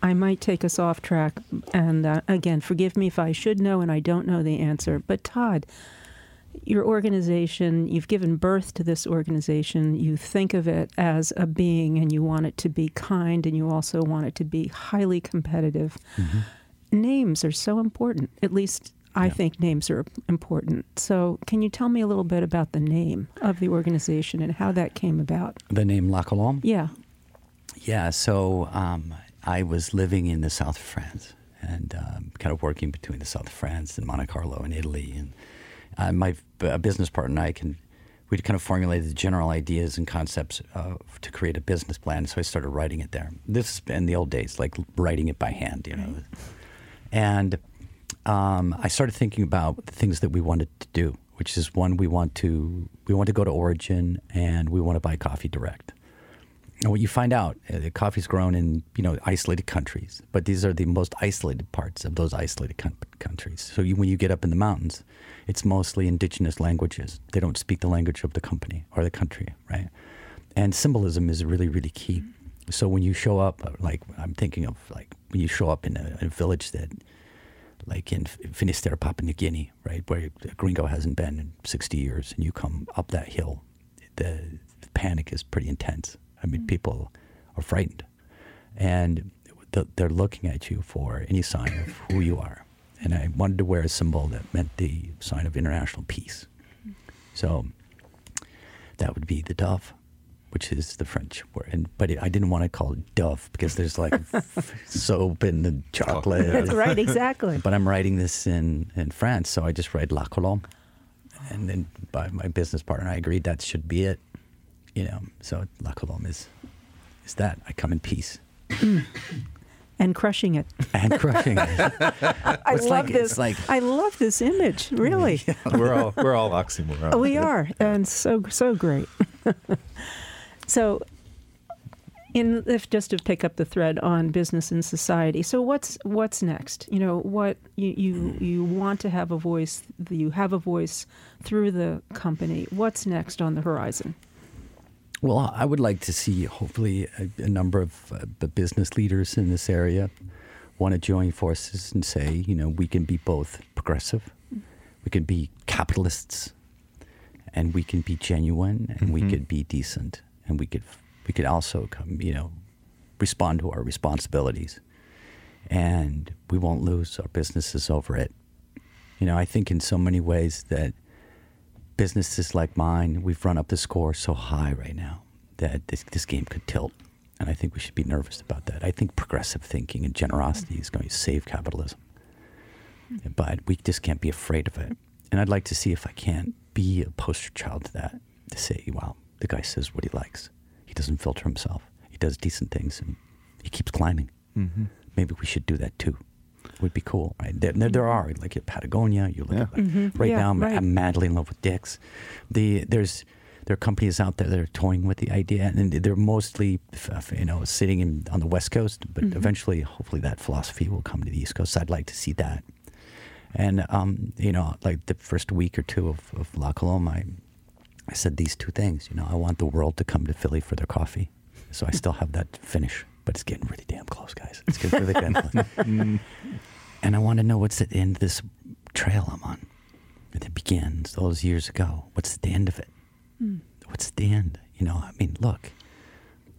I might take us off track. And uh, again, forgive me if I should know and I don't know the answer. But Todd, your organization, you've given birth to this organization. You think of it as a being and you want it to be kind and you also want it to be highly competitive. Names are so important. At least I think names are important. So, can you tell me a little bit about the name of the organization and how that came about? The name La Colombe? Yeah. Yeah, so um, I was living in the south of France and um, kind of working between the south of France and Monte Carlo and Italy. And uh, my uh, business partner and I can, we'd kind of formulated the general ideas and concepts uh, to create a business plan. So I started writing it there. This in the old days, like writing it by hand, you know. And um, I started thinking about the things that we wanted to do, which is one, we want to we want to go to Origin and we want to buy coffee direct. And what you find out, uh, the coffee's grown in you know isolated countries, but these are the most isolated parts of those isolated coun- countries. So you, when you get up in the mountains, it's mostly indigenous languages. They don't speak the language of the company or the country, right? And symbolism is really, really key. So when you show up, uh, like I'm thinking of like when you show up in a, a village that, like in Finisterre, Papua New Guinea, right, where a gringo hasn't been in 60 years, and you come up that hill, the the panic is pretty intense. I mean, mm. people are frightened, and th- they're looking at you for any sign of who you are. And I wanted to wear a symbol that meant the sign of international peace. Mm. So that would be the dove, which is the French word. And, but it, I didn't want to call it dove because there's like [LAUGHS] soap and the chocolate. That's right, exactly. But I'm writing this in, in France, so I just write La Colombe. And then by my business partner, I agreed that should be it. You know, so La Colombe is, is that. I come in peace [COUGHS] and crushing it. and crushing it. [LAUGHS] I love like- this. like- I love this image. Really, [LAUGHS] we're all we're all oxymoron. we are, and so so great. So, in if just to pick up the thread on business and society. So what's what's next? You know what you you you want to have a voice. You have a voice through the company. What's next on the horizon? Well, I would like to see hopefully a, a number of uh, the business leaders in this area want to join forces and say, you know, we can be both progressive, we can be capitalists, and we can be genuine, and we could be decent, and we could we could also come, you know, respond to our responsibilities, and we won't lose our businesses over it. You know, I think in so many ways that businesses like mine, we've run up the score so high right now that this, this game could tilt. And I think we should be nervous about that. I think progressive thinking and generosity is going to save capitalism. But we just can't be afraid of it. And I'd like to see if I can be a poster child to that, to say, well, the guy says what he likes. He doesn't filter himself. He does decent things and he keeps climbing. Mm-hmm. Maybe we should do that too. Would be cool, right? There, there, there are like at Patagonia. You look at like, mm-hmm. right Yeah, now. I'm, right. I'm madly in love with Dick's. The there's there are companies out there that are toying with the idea, and they're mostly f- f- you know sitting in, on the West Coast. But mm-hmm. eventually, hopefully, that philosophy will come to the East Coast. So I'd like to see that. And um, you know, like the first week or two of, of La Colombe, I, I said these two things. You know, I want the world to come to Philly for their coffee. So I still have that finish, but it's getting really damn close, guys. It's getting really damn close. [LAUGHS] and I want to know what's at the end of this trail I'm on. That begins all those years ago. What's the end of it? Hmm. What's the end? You know, I mean, look,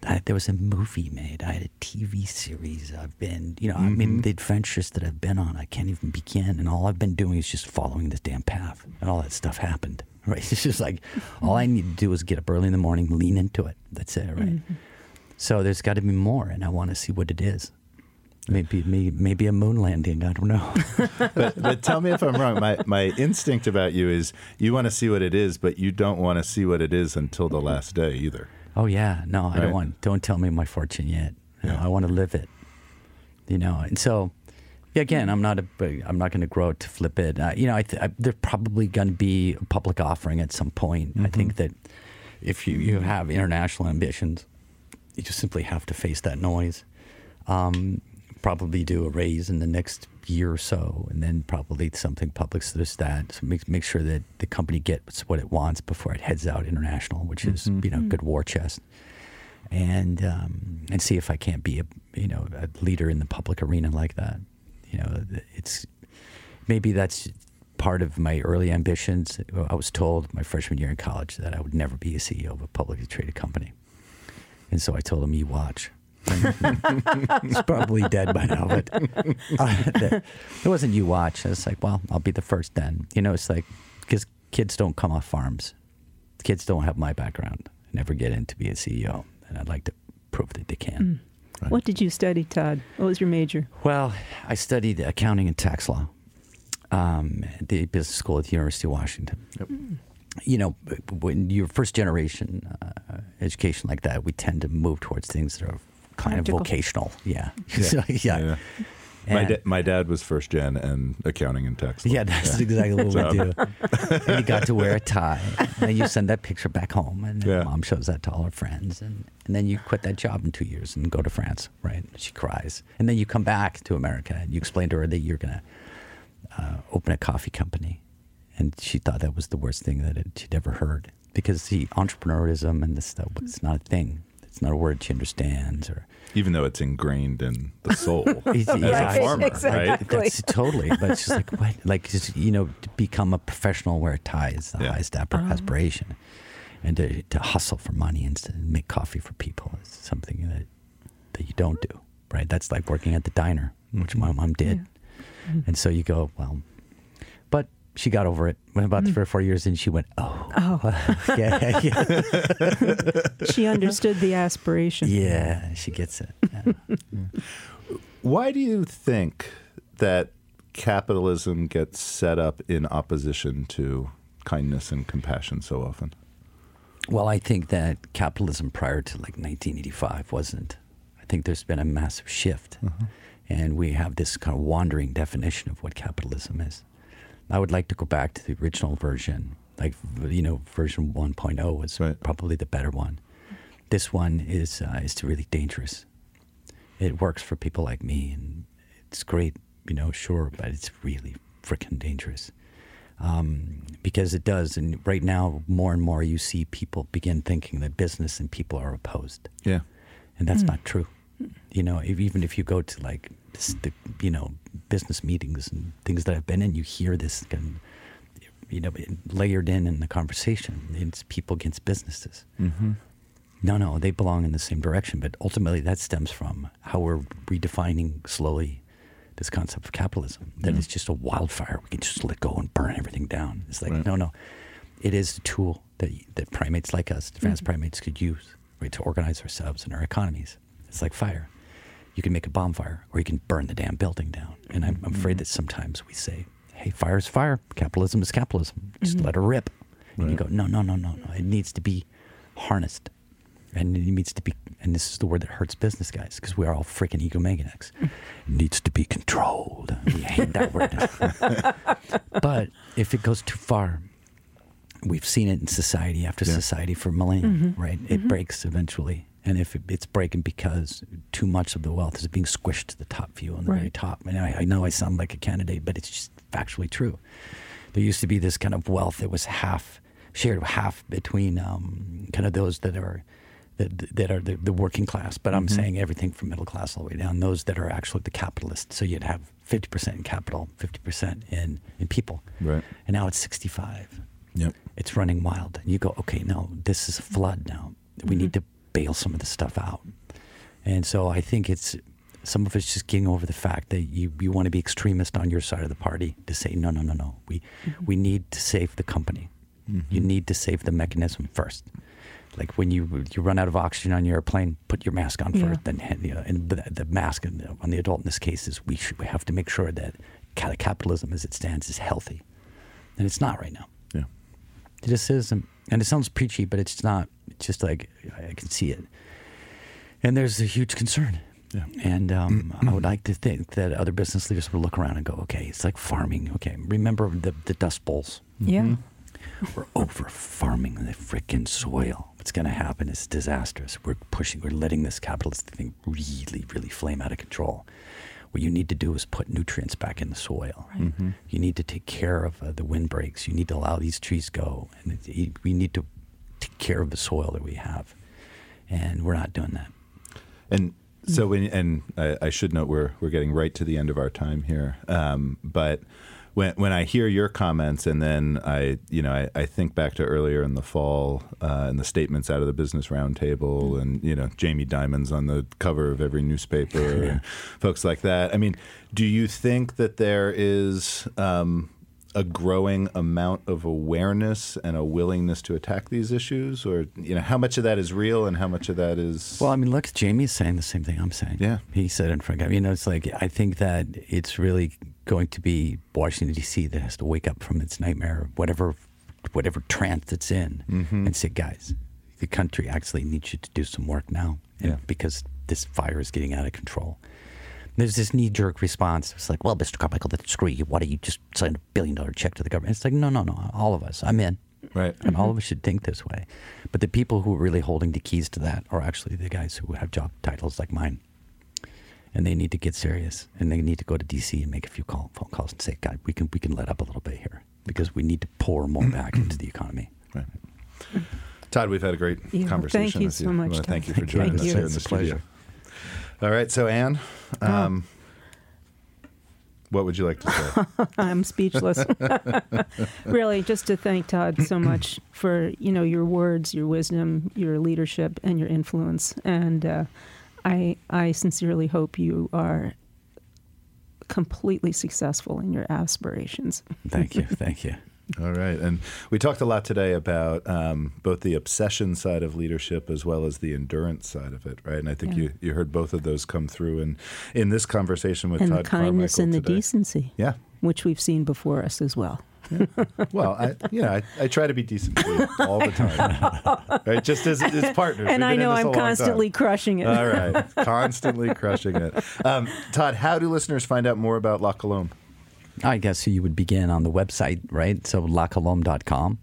I, there was a movie made. I had a TV series. I've been, you know, I mean, mm-hmm. the adventures that I've been on, I can't even begin. And all I've been doing is just following this damn path. And all that stuff happened, [LAUGHS] right? It's just like, all I need to do is get up early in the morning, lean into it. That's it, right? Mm-hmm. So there's got to be more, and I want to see what it is. Maybe, maybe, maybe a moon landing. I don't know. [LAUGHS] but, but tell me if I'm wrong. My my instinct about you is you want to see what it is, but you don't want to see what it is until the last day either. Oh yeah, no, I don't want. Don't tell me my fortune yet. No, Yeah. I want to live it. You know, and so yeah, again, I'm not a. I'm not going to grow to flip it. Uh, you know, I, th- I there's probably going to be a public offering at some point. I think that if you you have international ambitions, you just simply have to face that noise. Um, probably do a raise in the next year or so, and then probably something public so there's that. So make make sure that the company gets what it wants before it heads out international, which is you know good war chest, and um, and see if I can't be a you know a leader in the public arena like that. You know, it's maybe that's part of my early ambitions. I was told my freshman year in college that I would never be a CEO of a publicly traded company. And so I told him, "You watch." [LAUGHS] He's probably dead by now, but uh, it wasn't you watch. It's like, well, I'll be the first then. You know, it's like because kids don't come off farms. Kids don't have my background. Never get in to be a CEO, and I'd like to prove that they can. What did you study, Todd? What was your major? Well, I studied accounting and tax law um, at the business school at the University of Washington. You know, when you're first generation uh, education like that, we tend to move towards things that are kind Practical. of vocational. [LAUGHS] Yeah. So, yeah. Yeah. My, da- my dad was first gen and accounting and tax. law. Yeah, that's exactly what we do. and you got to wear a tie. And [LAUGHS] then you send that picture back home, and then Yeah. mom shows that to all her friends. And, and then you quit that job in two years and go to France, right? She cries. And then you come back to America and you explain to her that you're going to uh, open a coffee company. And she thought that was the worst thing that it, she'd ever heard because the entrepreneurism and this stuff, was not a thing. It's not a word she understands or Even though it's ingrained in the soul [LAUGHS] as yeah, a farmer, right? That's totally, but it's just like what, like just, you know, to become a professional where it ties the Yeah. highest ap- uh-huh. aspiration, and to, to hustle for money and to make coffee for people is something that that you don't do, right? That's like working at the diner, which my mom did, mm-hmm. and so you go, well, but she got over it. Went about mm. three or four years, and she went, oh, Oh, [LAUGHS] yeah, yeah, [LAUGHS] she understood the aspiration. yeah, she gets it. Yeah. [LAUGHS] Why do you think that capitalism gets set up in opposition to kindness and compassion so often? Well, I think that capitalism prior to like 1985 wasn't. I think there's been a massive shift, mm-hmm. and we have this kind of wandering definition of what capitalism is. I would like to go back to the original version, like you know, version 1.0 was Right. probably the better one. This one is uh, is really dangerous. It works for people like me, and it's great, you know, sure, but it's really freaking dangerous um, because it does. And right now, more and more, you see people begin thinking that business and people are opposed, Yeah. and that's not true. You know, if, even if you go to like this, the, you know business meetings and things that I've been in, you hear this kind of, you know layered in in the conversation. It's people against businesses. Mm-hmm. No, no, they belong in the same direction. But ultimately, that stems from how we're redefining slowly this concept of capitalism. That it's just a wildfire. We can just let go and burn everything down. It's like, Right. no, no. It is a tool that, that primates like us, advanced Mm-hmm. primates, could use right, to organize ourselves and our economies. It's like fire. You can make a bonfire or you can burn the damn building down. And I'm, I'm Mm-hmm. afraid that sometimes we say, hey, fire is fire. Capitalism is capitalism. Just Mm-hmm. let her rip. And you go, no, no, no, no, no. It needs to be harnessed and it needs to be and this is the word that hurts business guys because we are all freaking egomaniacs [LAUGHS] it needs to be controlled we hate that word [LAUGHS] but if it goes too far we've seen it in society after Yeah. society for millennia right it breaks eventually and if it's breaking because too much of the wealth is being squished to the top few on the very top and I, I know i sound like a candidate but it's just factually true there used to be this kind of wealth that was half shared half between um, kind of those that are that, that are the, the working class, but I'm saying everything from middle class all the way down. Those that are actually the capitalists. So you'd have 50% in capital, 50% in in people, Right. and now it's 65. Yep. It's running wild, and you go, okay, no, this is a flood now. We need to bail some of the stuff out. And so I think it's some of it's just getting over the fact that you, you want to be extremist on your side of the party to say no no no no we mm-hmm. we need to save the company. Mm-hmm. You need to save the mechanism first. Like when you you run out of oxygen on your airplane, put your mask on Yeah. first. Then you know, and the, the mask on the, on the adult in this case is we should, we have to make sure that capitalism as it stands is healthy, and it's not right now. Yeah. It just is, and and it sounds preachy, but it's not. It's just like I I can see it, and there's a huge concern. Yeah. And um, [CLEARS THROAT] I would like to think that other business leaders would look around and go, okay, it's like farming. Okay, remember the the Dust Bowls? Yeah. We're over farming the freaking soil. What's going to happen is disastrous. We're pushing, we're letting this capitalist thing really, really flame out of control. What you need to do is put nutrients back in the soil. You need to take care of uh, the windbreaks. You need to allow these trees go. And it, it- we need to take care of the soil that we have. And we're not doing that. And so, when, and I, I should note we're we're getting right to the end of our time here. Um, but when when I hear your comments, and then I you know I, I think back to earlier in the fall uh, and the statements out of the Business Roundtable, and you know Jamie Dimon's on the cover of every newspaper, [LAUGHS] and folks like that. I mean, do you think that there is um, a growing amount of awareness and a willingness to attack these issues, or you know how much of that is real and how much of that is Well, I mean, look, Jamie's saying the same thing I'm saying. Yeah. He said in front of you know, it's like I think that it's really going to be Washington D.C. that has to wake up from its nightmare, whatever, whatever trance it's in, mm-hmm. and say, guys, the country actually needs you to do some work now, Yeah. because this fire is getting out of control. There's this knee-jerk response. It's like, well, Mr. Carmichael, then screw you. Why don't you just sign a billion-dollar check to the government? It's like, no, no, no. All of us, I'm in. Right. And all mm-hmm. of us should think this way. But the people who are really holding the keys to that are actually the guys who have job titles like mine. And they need to get serious. And they need to go to DC and make a few call, phone calls and say, God, we can, we can let up a little bit here because we need to pour more back into the economy. Right. Todd, we've had a great Yeah, conversation. thank you with so you. Much, wanna Todd. Thank you for joining Thank us you. here in the a pleasure. All right, so Anne, um, What would you like to say? [LAUGHS] I'm speechless. [LAUGHS] really, just to thank Todd so [CLEARS THROAT] much for you know your words, your wisdom, your leadership, and your influence. And uh, I I sincerely hope you are completely successful in your aspirations. Thank you. Thank you. [LAUGHS] All right. And we talked a lot today about um, both the obsession side of leadership as well as the endurance side of it, right? And I think Yeah. you, you heard both of those come through in, in this conversation with and Todd the kindness Carmichael and the decency, Yeah. which we've seen before us as well. [LAUGHS] Well, I, you know, I, I try to be decent all the time, [LAUGHS] right? Just as, as partners. And We've I know I'm constantly crushing it. All right, constantly crushing it. Um, Todd, how do listeners find out more about La Colombe? I guess you would begin on the website, right? So lacolombe.com.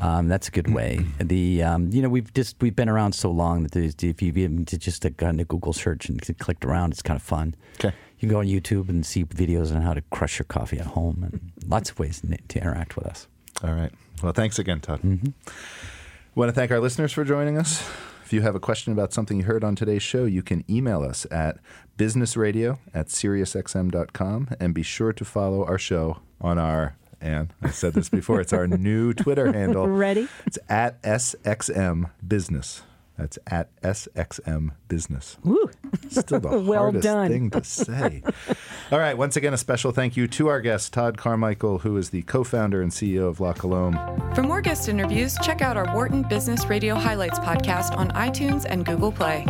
Um, that's a good way. The um, you know we've just we've been around so long that if you've even just gone to Google search and clicked around, it's kind of fun. Okay. You can go on YouTube and see videos on how to crush your coffee at home and lots of ways to to interact with us. All right. Well, thanks again, Todd. Mm-hmm. Want to thank our listeners for joining us. If you have a question about something you heard on today's show, you can email us at businessradio at SiriusXM.com and be sure to follow our show on our, and I said this before, it's our new Twitter handle. [LAUGHS] Ready? It's at SXM Business. That's at SXM Business. Woo. Still the [LAUGHS] Well hardest done. thing to [LAUGHS] say. All right. Once again, a special thank you to our guest, Todd Carmichael, who is the co founder and CEO of La Colombe. For more guest interviews, check out our Wharton Business Radio Highlights podcast on iTunes and Google Play.